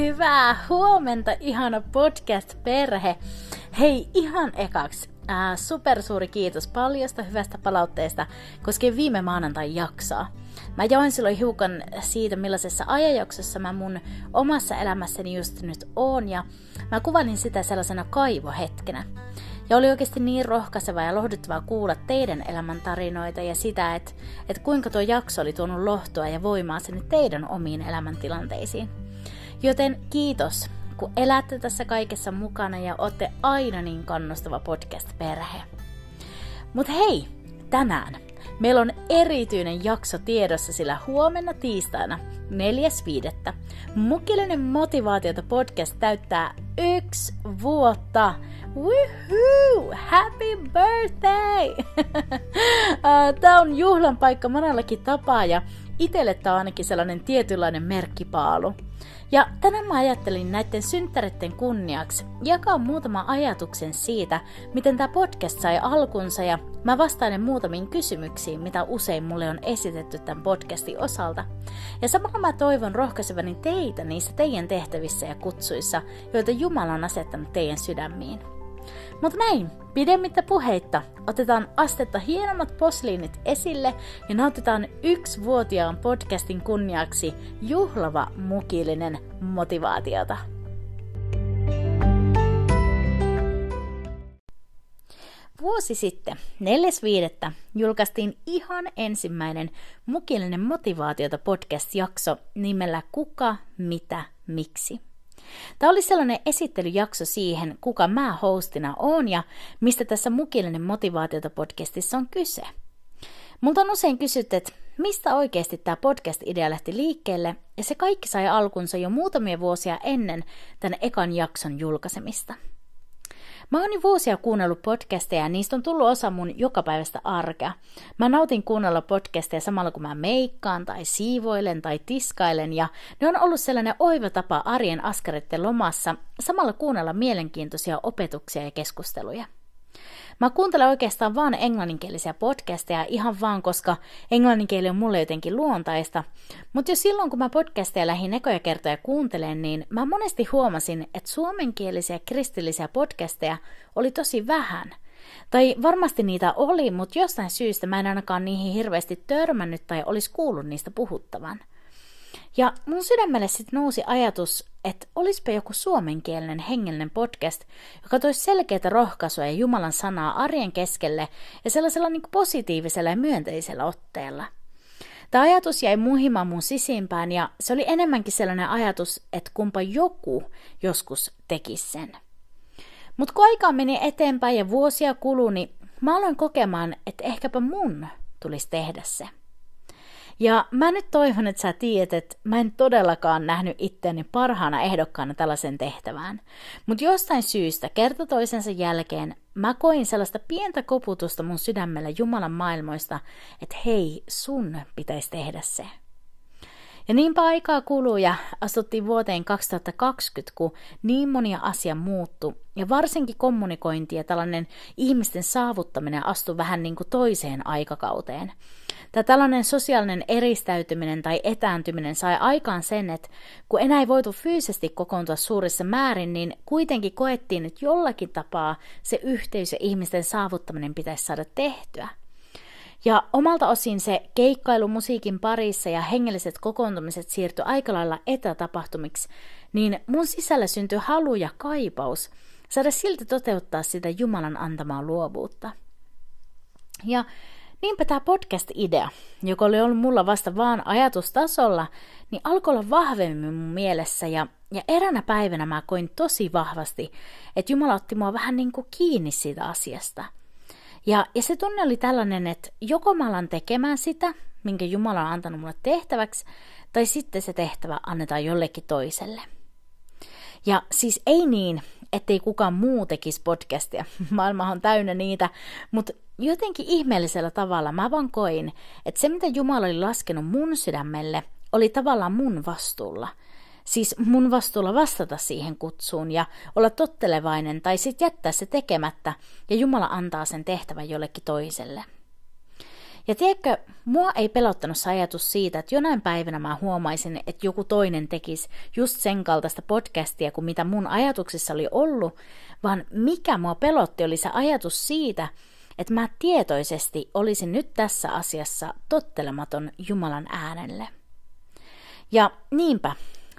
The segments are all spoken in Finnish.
Hyvää huomenta, ihana podcast-perhe. Hei, ihan ekaksi ää, supersuuri kiitos paljosta hyvästä palautteesta koskien viime maanantai jaksoa. Mä join silloin hiukan siitä, millaisessa ajanjaksossa mä mun omassa elämässäni just nyt oon, ja mä kuvailin sitä sellaisena kaivohetkenä. Ja oli oikeasti niin rohkaisevaa ja lohduttavaa kuulla teidän elämäntarinoita ja sitä, että, että kuinka tuo jakso oli tuonut lohtoa ja voimaa sinne teidän omiin elämäntilanteisiin. Joten kiitos, kun elätte tässä kaikessa mukana ja olette aina niin kannustava podcast-perhe. Mutta hei, tänään meillä on erityinen jakso tiedossa, sillä huomenna tiistaina 4.5. Mukillinen motivaatiota podcast täyttää yksi vuotta. Woohoo! Happy birthday! Tämä on juhlan paikka monellakin tapaa ja itselle tämä on ainakin sellainen tietynlainen merkkipaalu. Ja tänään mä ajattelin näiden synttäreiden kunniaksi jakaa muutama ajatuksen siitä, miten tämä podcast sai alkunsa ja mä vastailen muutamiin kysymyksiin, mitä usein mulle on esitetty tämän podcastin osalta. Ja samalla mä toivon rohkaisevani teitä niissä teidän tehtävissä ja kutsuissa, joita Jumala on asettanut teidän sydämiin. Mutta näin, pidemmittä puheitta, otetaan astetta hienommat posliinit esille ja nautitaan yksivuotiaan podcastin kunniaksi juhlava mukillinen motivaatiota. Vuosi sitten, 4.5. julkaistiin ihan ensimmäinen Mukillinen motivaatiota podcast-jakso nimellä Kuka, mitä, miksi. Tämä oli sellainen esittelyjakso siihen, kuka mä hostina on ja mistä tässä Mukillinen motivaatiota podcastissa on kyse. Multa on usein kysytty, että mistä oikeasti tämä podcast-idea lähti liikkeelle, ja se kaikki sai alkunsa jo muutamia vuosia ennen tämän ekan jakson julkaisemista – Mä oon jo vuosia kuunnellut podcasteja ja niistä on tullut osa mun jokapäiväistä arkea. Mä nautin kuunnella podcasteja samalla kun mä meikkaan tai siivoilen tai tiskailen ja ne on ollut sellainen oiva tapa arjen askareiden lomassa samalla kuunnella mielenkiintoisia opetuksia ja keskusteluja. Mä kuuntelen oikeastaan vaan englanninkielisiä podcasteja ihan vaan, koska englanninkieli on mulle jotenkin luontaista. Mutta jo silloin, kun mä podcasteja lähin ekoja kertoja kuuntelen, niin mä monesti huomasin, että suomenkielisiä kristillisiä podcasteja oli tosi vähän. Tai varmasti niitä oli, mutta jostain syystä mä en ainakaan niihin hirveästi törmännyt tai olisi kuullut niistä puhuttavan. Ja mun sydämelle sitten nousi ajatus, että olisipa joku suomenkielinen hengellinen podcast, joka toisi selkeitä rohkaisua ja Jumalan sanaa arjen keskelle ja sellaisella niin positiivisella ja myönteisellä otteella. Tämä ajatus jäi muhimaan mun sisimpään ja se oli enemmänkin sellainen ajatus, että kumpa joku joskus tekisi sen. Mutta kun aikaa meni eteenpäin ja vuosia kului, niin mä aloin kokemaan, että ehkäpä mun tulisi tehdä se. Ja mä nyt toivon, että sä tiedät, että mä en todellakaan nähnyt itseäni parhaana ehdokkaana tällaisen tehtävään. Mutta jostain syystä kerta toisensa jälkeen mä koin sellaista pientä koputusta mun sydämellä Jumalan maailmoista, että hei, sun pitäisi tehdä se. Ja niinpä aikaa kuluu ja astuttiin vuoteen 2020, kun niin monia asia muuttu ja varsinkin kommunikointi ja tällainen ihmisten saavuttaminen astui vähän niin kuin toiseen aikakauteen. Tämä tällainen sosiaalinen eristäytyminen tai etääntyminen sai aikaan sen, että kun enää ei voitu fyysisesti kokoontua suurissa määrin, niin kuitenkin koettiin, että jollakin tapaa se yhteys ja ihmisten saavuttaminen pitäisi saada tehtyä. Ja omalta osin se keikkailu musiikin parissa ja hengelliset kokoontumiset siirtyi aika lailla etätapahtumiksi, niin mun sisällä syntyi halu ja kaipaus saada silti toteuttaa sitä Jumalan antamaa luovuutta. Ja niinpä tämä podcast-idea, joka oli ollut mulla vasta vaan ajatustasolla, niin alkoi olla vahvemmin mun mielessä ja, ja eränä päivänä mä koin tosi vahvasti, että Jumala otti mua vähän niin kuin kiinni siitä asiasta – ja, ja se tunne oli tällainen, että joko mä alan tekemään sitä, minkä Jumala on antanut mulle tehtäväksi, tai sitten se tehtävä annetaan jollekin toiselle. Ja siis ei niin, ettei kukaan muu tekisi podcastia. Maailma on täynnä niitä, mutta jotenkin ihmeellisellä tavalla mä vaan koin, että se mitä Jumala oli laskenut mun sydämelle, oli tavallaan mun vastuulla. Siis mun vastuulla vastata siihen kutsuun ja olla tottelevainen tai sitten jättää se tekemättä ja Jumala antaa sen tehtävän jollekin toiselle. Ja tiedätkö, mua ei pelottanut se ajatus siitä, että jonain päivänä mä huomaisin, että joku toinen tekisi just sen kaltaista podcastia kuin mitä mun ajatuksissa oli ollut, vaan mikä mua pelotti oli se ajatus siitä, että mä tietoisesti olisin nyt tässä asiassa tottelematon Jumalan äänelle. Ja niinpä,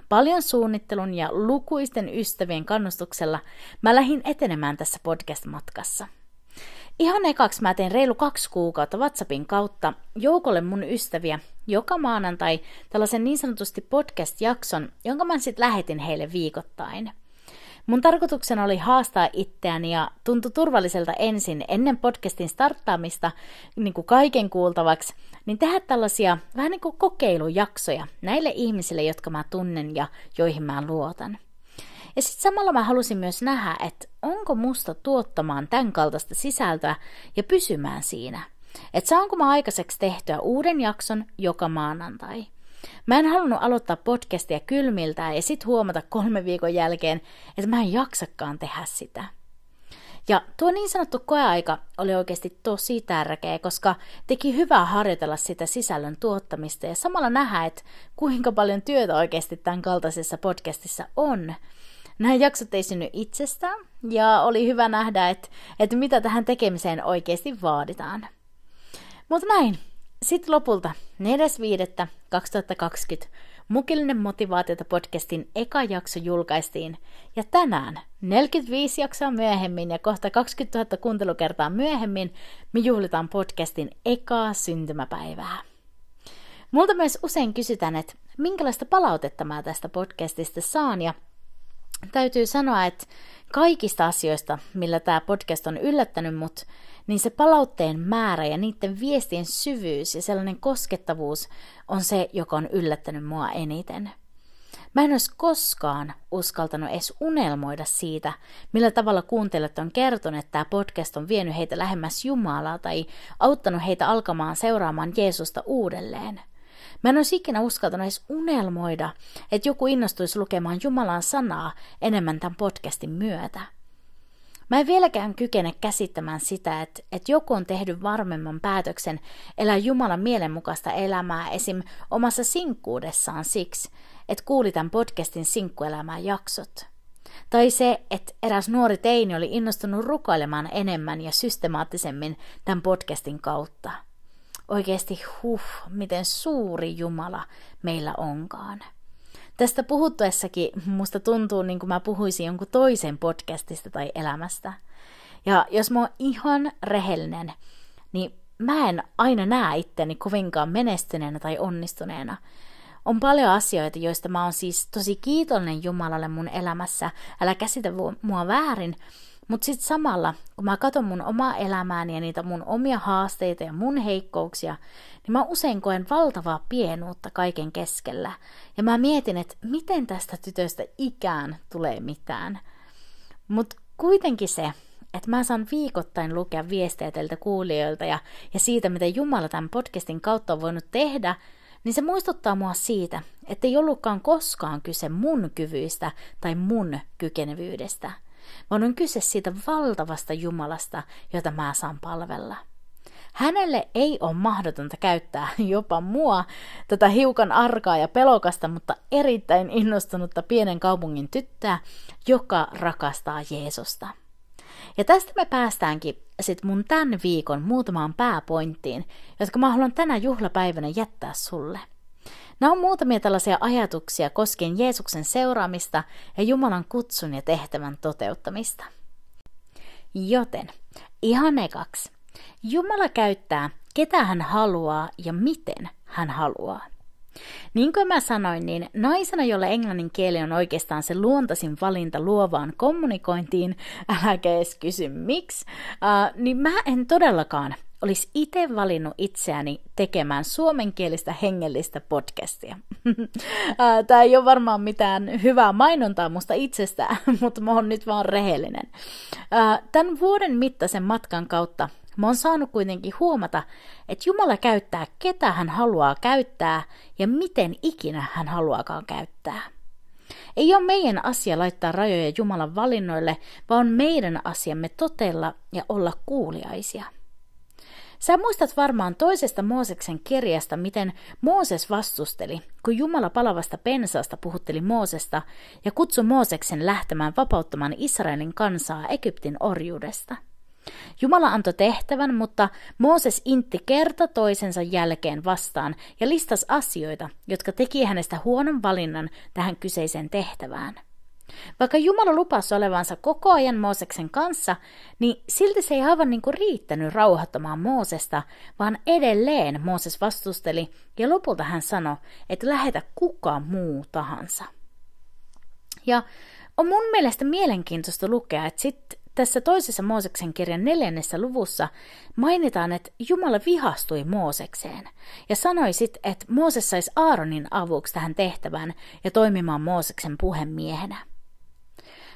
paljon suunnittelun ja lukuisten ystävien kannustuksella mä lähdin etenemään tässä podcast-matkassa – Ihan ekaksi mä tein reilu kaksi kuukautta WhatsAppin kautta joukolle mun ystäviä joka maanantai tällaisen niin sanotusti podcast-jakson, jonka mä sitten lähetin heille viikoittain. Mun tarkoituksena oli haastaa itseäni ja tuntui turvalliselta ensin ennen podcastin starttaamista niin kuin kaiken kuultavaksi, niin tehdä tällaisia vähän niin kuin kokeilujaksoja näille ihmisille, jotka mä tunnen ja joihin mä luotan. Ja sitten samalla mä halusin myös nähdä, että onko musta tuottamaan tämän kaltaista sisältöä ja pysymään siinä. Että saanko mä aikaiseksi tehtyä uuden jakson joka maanantai. Mä en halunnut aloittaa podcastia kylmiltä ja sitten huomata kolme viikon jälkeen, että mä en jaksakaan tehdä sitä. Ja tuo niin sanottu koeaika oli oikeasti tosi tärkeä, koska teki hyvää harjoitella sitä sisällön tuottamista ja samalla nähdä, että kuinka paljon työtä oikeasti tämän kaltaisessa podcastissa on. Nämä jaksot ei synny itsestään, ja oli hyvä nähdä, että, että mitä tähän tekemiseen oikeasti vaaditaan. Mutta näin, sitten lopulta 4.5.2020 Mukillinen motivaatiota podcastin eka jakso julkaistiin, ja tänään, 45 jaksoa myöhemmin ja kohta 20 000 kuuntelukertaa myöhemmin, me juhlitaan podcastin ekaa syntymäpäivää. Multa myös usein kysytään, että minkälaista palautetta mä tästä podcastista saan, ja täytyy sanoa, että kaikista asioista, millä tämä podcast on yllättänyt mut, niin se palautteen määrä ja niiden viestien syvyys ja sellainen koskettavuus on se, joka on yllättänyt mua eniten. Mä en olisi koskaan uskaltanut edes unelmoida siitä, millä tavalla kuuntelijat on kertonut, että tämä podcast on vienyt heitä lähemmäs Jumalaa tai auttanut heitä alkamaan seuraamaan Jeesusta uudelleen – Mä en olisi ikinä uskaltanut edes unelmoida, että joku innostuisi lukemaan Jumalan sanaa enemmän tämän podcastin myötä. Mä en vieläkään kykene käsittämään sitä, että, että joku on tehnyt varmemman päätöksen elää Jumalan mielenmukaista elämää esim. omassa sinkkuudessaan siksi, että kuuli tämän podcastin sinkkuelämää jaksot. Tai se, että eräs nuori teini oli innostunut rukoilemaan enemmän ja systemaattisemmin tämän podcastin kautta – Oikeasti huh, miten suuri Jumala meillä onkaan. Tästä puhuttuessakin musta tuntuu niin kuin mä puhuisin jonkun toisen podcastista tai elämästä. Ja jos mä oon ihan rehellinen, niin mä en aina näe itteni kovinkaan menestyneenä tai onnistuneena. On paljon asioita, joista mä oon siis tosi kiitollinen Jumalalle mun elämässä. Älä käsitä mua väärin, mutta sitten samalla, kun mä katson mun omaa elämääni ja niitä mun omia haasteita ja mun heikkouksia, niin mä usein koen valtavaa pienuutta kaiken keskellä. Ja mä mietin, että miten tästä tytöstä ikään tulee mitään. Mutta kuitenkin se, että mä saan viikoittain lukea viestejä teiltä kuulijoilta ja, ja siitä, miten Jumala tämän podcastin kautta on voinut tehdä, niin se muistuttaa mua siitä, että ei ollutkaan koskaan kyse mun kyvyistä tai mun kykenevyydestä – vaan on kyse siitä valtavasta Jumalasta, jota mä saan palvella. Hänelle ei ole mahdotonta käyttää jopa mua, tätä hiukan arkaa ja pelokasta, mutta erittäin innostunutta pienen kaupungin tyttöä, joka rakastaa Jeesusta. Ja tästä me päästäänkin sitten mun tämän viikon muutamaan pääpointtiin, jotka mä haluan tänä juhlapäivänä jättää sulle. Nämä on muutamia tällaisia ajatuksia koskien Jeesuksen seuraamista ja Jumalan kutsun ja tehtävän toteuttamista. Joten, ihan ekaksi. Jumala käyttää, ketä hän haluaa ja miten hän haluaa. Niin kuin mä sanoin, niin naisena, jolle englannin kieli on oikeastaan se luontaisin valinta luovaan kommunikointiin, äläkä edes kysy miksi, uh, niin mä en todellakaan olisi itse valinnut itseäni tekemään suomenkielistä hengellistä podcastia. Tämä ei ole varmaan mitään hyvää mainontaa musta itsestä, mutta mä oon nyt vaan rehellinen. Tämän vuoden mittaisen matkan kautta Mä oon saanut kuitenkin huomata, että Jumala käyttää ketä hän haluaa käyttää ja miten ikinä hän haluaakaan käyttää. Ei ole meidän asia laittaa rajoja Jumalan valinnoille, vaan meidän asiamme totella ja olla kuuliaisia. Sä muistat varmaan toisesta Mooseksen kirjasta, miten Mooses vastusteli, kun Jumala palavasta pensaasta puhutteli Moosesta ja kutsui Mooseksen lähtemään vapauttamaan Israelin kansaa Egyptin orjuudesta – Jumala antoi tehtävän, mutta Mooses intti kerta toisensa jälkeen vastaan ja listasi asioita, jotka teki hänestä huonon valinnan tähän kyseiseen tehtävään. Vaikka Jumala lupasi olevansa koko ajan Mooseksen kanssa, niin silti se ei aivan niin kuin riittänyt rauhoittamaan Moosesta, vaan edelleen Mooses vastusteli ja lopulta hän sanoi, että lähetä kuka muu tahansa. Ja on mun mielestä mielenkiintoista lukea, että sitten tässä toisessa Mooseksen kirjan neljännessä luvussa mainitaan, että Jumala vihastui Moosekseen ja sanoi sitten, että Mooses saisi Aaronin avuksi tähän tehtävään ja toimimaan Mooseksen puhemiehenä.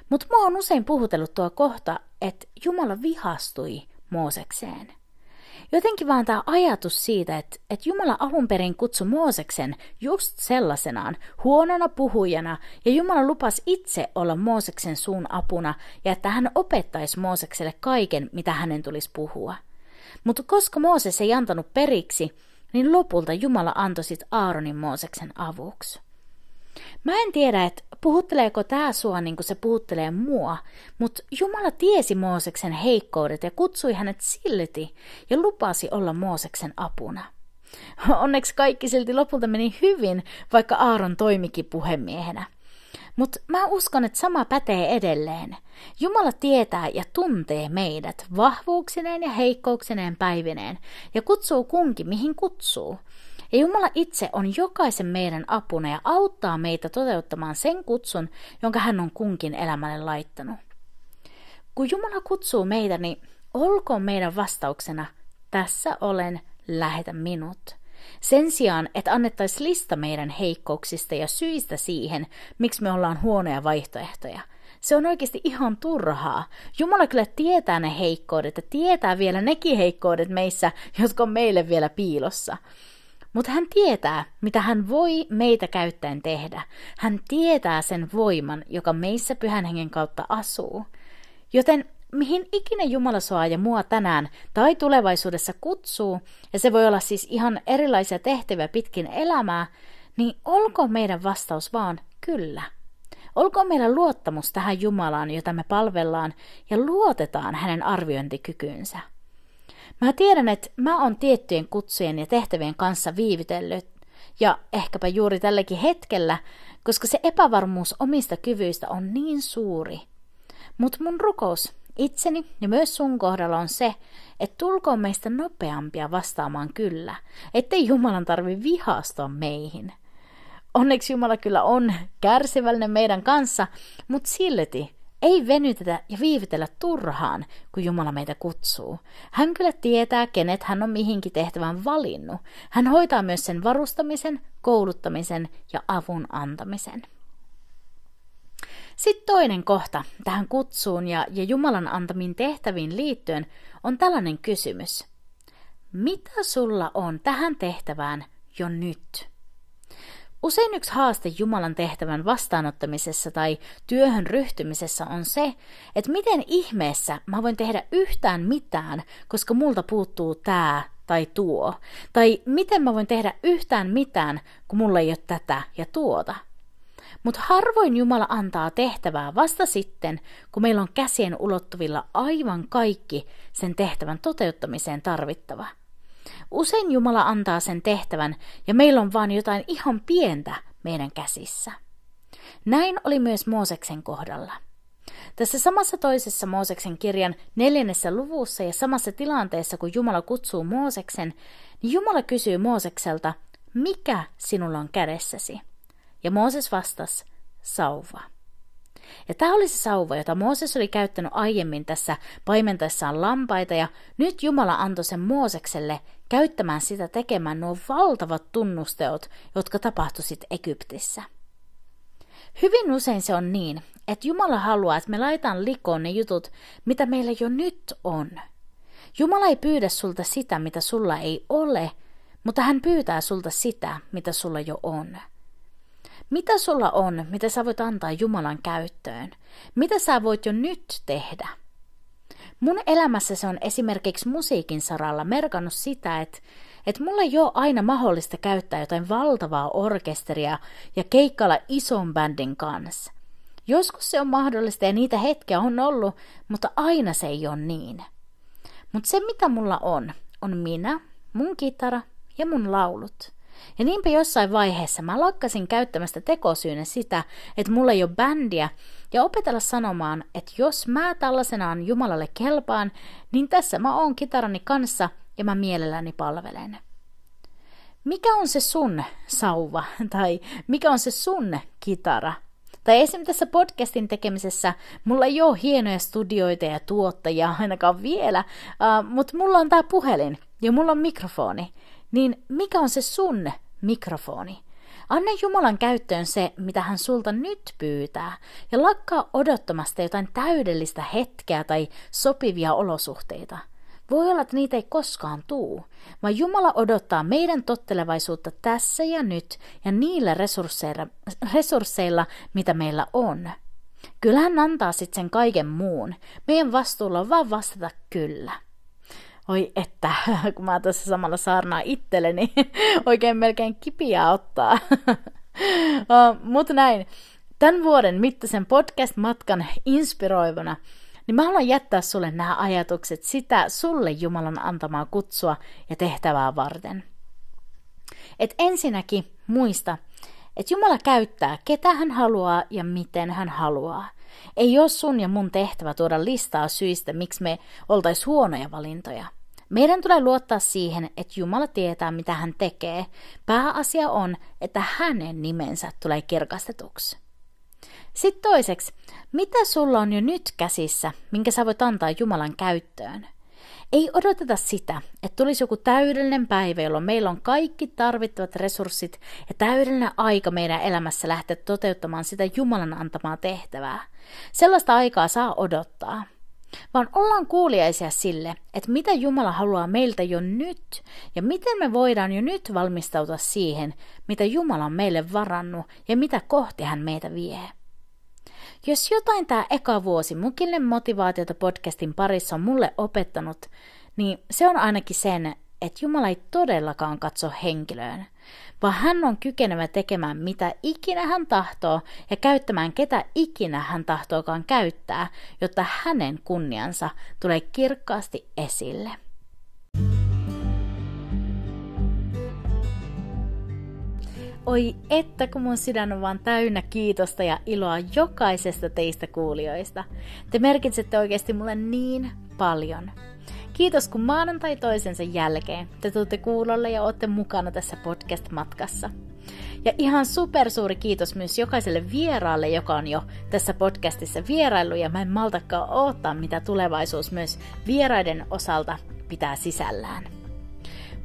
Mutta mua on usein puhutellut tuo kohta, että Jumala vihastui Moosekseen – Jotenkin vaan tämä ajatus siitä, että, että Jumala alun perin kutsui Mooseksen just sellaisenaan, huonona puhujana, ja Jumala lupasi itse olla Mooseksen suun apuna, ja että hän opettaisi Moosekselle kaiken, mitä hänen tulisi puhua. Mutta koska Mooses ei antanut periksi, niin lopulta Jumala antoi sitten Aaronin Mooseksen avuksi. Mä en tiedä, että puhutteleeko tämä sua niin kuin se puhuttelee mua, mutta Jumala tiesi Mooseksen heikkoudet ja kutsui hänet silti ja lupasi olla Mooseksen apuna. Onneksi kaikki silti lopulta meni hyvin, vaikka Aaron toimikin puhemiehenä. Mutta mä uskon, että sama pätee edelleen. Jumala tietää ja tuntee meidät vahvuuksineen ja heikkouksineen päivineen ja kutsuu kunkin mihin kutsuu. Ja Jumala itse on jokaisen meidän apuna ja auttaa meitä toteuttamaan sen kutsun, jonka hän on kunkin elämälle laittanut. Kun Jumala kutsuu meitä, niin olkoon meidän vastauksena, tässä olen, lähetä minut. Sen sijaan, että annettaisiin lista meidän heikkouksista ja syistä siihen, miksi me ollaan huonoja vaihtoehtoja. Se on oikeasti ihan turhaa. Jumala kyllä tietää ne heikkoudet ja tietää vielä nekin heikkoudet meissä, jotka on meille vielä piilossa. Mutta hän tietää, mitä hän voi meitä käyttäen tehdä. Hän tietää sen voiman, joka meissä pyhän hengen kautta asuu. Joten mihin ikinä Jumala sua ja mua tänään tai tulevaisuudessa kutsuu, ja se voi olla siis ihan erilaisia tehtäviä pitkin elämää, niin olko meidän vastaus vaan kyllä. Olkoon meillä luottamus tähän Jumalaan, jota me palvellaan, ja luotetaan hänen arviointikykyynsä. Mä tiedän, että mä oon tiettyjen kutsujen ja tehtävien kanssa viivytellyt, ja ehkäpä juuri tälläkin hetkellä, koska se epävarmuus omista kyvyistä on niin suuri. Mutta mun rukous itseni ja myös sun kohdalla on se, että tulkoon meistä nopeampia vastaamaan kyllä, ettei Jumalan tarvi vihastua meihin. Onneksi Jumala kyllä on kärsivällinen meidän kanssa, mutta silti ei venytetä ja viivytellä turhaan, kun Jumala meitä kutsuu. Hän kyllä tietää, kenet hän on mihinkin tehtävän valinnut. Hän hoitaa myös sen varustamisen, kouluttamisen ja avun antamisen. Sitten toinen kohta tähän kutsuun ja, ja Jumalan antamiin tehtäviin liittyen on tällainen kysymys. Mitä sulla on tähän tehtävään jo nyt? Usein yksi haaste Jumalan tehtävän vastaanottamisessa tai työhön ryhtymisessä on se, että miten ihmeessä mä voin tehdä yhtään mitään, koska multa puuttuu tämä tai tuo. Tai miten mä voin tehdä yhtään mitään, kun mulla ei ole tätä ja tuota. Mutta harvoin Jumala antaa tehtävää vasta sitten, kun meillä on käsien ulottuvilla aivan kaikki sen tehtävän toteuttamiseen tarvittava. Usein Jumala antaa sen tehtävän ja meillä on vain jotain ihan pientä meidän käsissä. Näin oli myös Mooseksen kohdalla. Tässä samassa toisessa Mooseksen kirjan neljännessä luvussa ja samassa tilanteessa, kun Jumala kutsuu Mooseksen, niin Jumala kysyy Moosekselta, mikä sinulla on kädessäsi? Ja Mooses vastasi, sauva. Ja tämä oli se sauva, jota Mooses oli käyttänyt aiemmin tässä paimentaessaan lampaita, ja nyt Jumala antoi sen Moosekselle käyttämään sitä tekemään nuo valtavat tunnusteot, jotka tapahtuisit Egyptissä. Hyvin usein se on niin, että Jumala haluaa, että me laitan likoon ne jutut, mitä meillä jo nyt on. Jumala ei pyydä sulta sitä, mitä sulla ei ole, mutta hän pyytää sulta sitä, mitä sulla jo on. Mitä sulla on, mitä sä voit antaa Jumalan käyttöön? Mitä sä voit jo nyt tehdä? Mun elämässä se on esimerkiksi musiikin saralla merkannut sitä, että, että mulla ei ole aina mahdollista käyttää jotain valtavaa orkesteria ja keikkailla ison bändin kanssa. Joskus se on mahdollista ja niitä hetkiä on ollut, mutta aina se ei ole niin. Mutta se mitä mulla on, on minä, mun kitara ja mun laulut. Ja niinpä jossain vaiheessa mä lakkasin käyttämästä tekosyynä sitä, että mulla ei ole bändiä, ja opetella sanomaan, että jos mä tällaisenaan Jumalalle kelpaan, niin tässä mä oon kitarani kanssa ja mä mielelläni palvelen. Mikä on se sun sauva, tai mikä on se sun kitara? Tai esim. tässä podcastin tekemisessä mulla ei ole hienoja studioita ja tuottajia ainakaan vielä, uh, mutta mulla on tää puhelin ja mulla on mikrofoni niin mikä on se sun mikrofoni? Anna Jumalan käyttöön se, mitä hän sulta nyt pyytää, ja lakkaa odottamasta jotain täydellistä hetkeä tai sopivia olosuhteita. Voi olla, että niitä ei koskaan tuu, vaan Jumala odottaa meidän tottelevaisuutta tässä ja nyt ja niillä resursseilla, resursseilla mitä meillä on. Kyllä hän antaa sitten sen kaiken muun. Meidän vastuulla on vaan vastata kyllä. Oi että, kun mä tässä samalla saarnaa itselleni, oikein melkein kipiä ottaa. Mutta näin, tämän vuoden mittaisen podcast-matkan inspiroivana, niin mä haluan jättää sulle nämä ajatukset sitä sulle Jumalan antamaa kutsua ja tehtävää varten. Et ensinnäkin muista, että Jumala käyttää, ketä hän haluaa ja miten hän haluaa. Ei ole sun ja mun tehtävä tuoda listaa syistä, miksi me oltais huonoja valintoja. Meidän tulee luottaa siihen, että Jumala tietää, mitä hän tekee. Pääasia on, että hänen nimensä tulee kirkastetuksi. Sitten toiseksi, mitä sulla on jo nyt käsissä, minkä sä voit antaa Jumalan käyttöön? Ei odoteta sitä, että tulisi joku täydellinen päivä, jolloin meillä on kaikki tarvittavat resurssit ja täydellinen aika meidän elämässä lähteä toteuttamaan sitä Jumalan antamaa tehtävää. Sellaista aikaa saa odottaa vaan ollaan kuuliaisia sille, että mitä Jumala haluaa meiltä jo nyt ja miten me voidaan jo nyt valmistautua siihen, mitä Jumala on meille varannut ja mitä kohti hän meitä vie. Jos jotain tämä eka vuosi Mukille motivaatiota podcastin parissa on mulle opettanut, niin se on ainakin sen, että Jumala ei todellakaan katso henkilöön, vaan hän on kykenevä tekemään mitä ikinä hän tahtoo ja käyttämään ketä ikinä hän tahtookaan käyttää, jotta hänen kunniansa tulee kirkkaasti esille. Oi että kun mun sydän on vaan täynnä kiitosta ja iloa jokaisesta teistä kuulijoista. Te merkitsette oikeasti mulle niin paljon. Kiitos kun maanantai toisensa jälkeen te tuutte kuulolle ja olette mukana tässä podcast-matkassa. Ja ihan supersuuri kiitos myös jokaiselle vieraalle, joka on jo tässä podcastissa vierailu ja mä en maltakaan odottaa, mitä tulevaisuus myös vieraiden osalta pitää sisällään.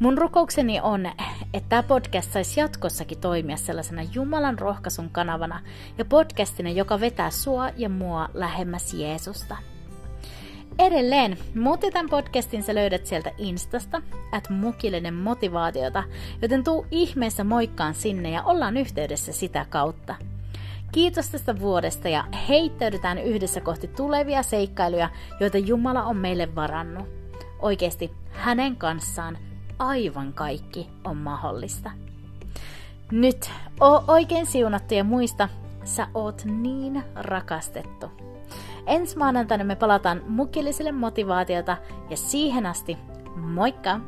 Mun rukoukseni on, että tämä podcast saisi jatkossakin toimia sellaisena Jumalan rohkaisun kanavana ja podcastina, joka vetää sua ja mua lähemmäs Jeesusta. Edelleen, muuten tämän podcastin sä löydät sieltä Instasta, at mukillinen motivaatiota, joten tuu ihmeessä moikkaan sinne ja ollaan yhteydessä sitä kautta. Kiitos tästä vuodesta ja heittäydytään yhdessä kohti tulevia seikkailuja, joita Jumala on meille varannut. Oikeasti hänen kanssaan aivan kaikki on mahdollista. Nyt, oo oikein siunattu ja muista, sä oot niin rakastettu. Ensi maanantaina me palataan mukilliselle motivaatiota ja siihen asti, moikka!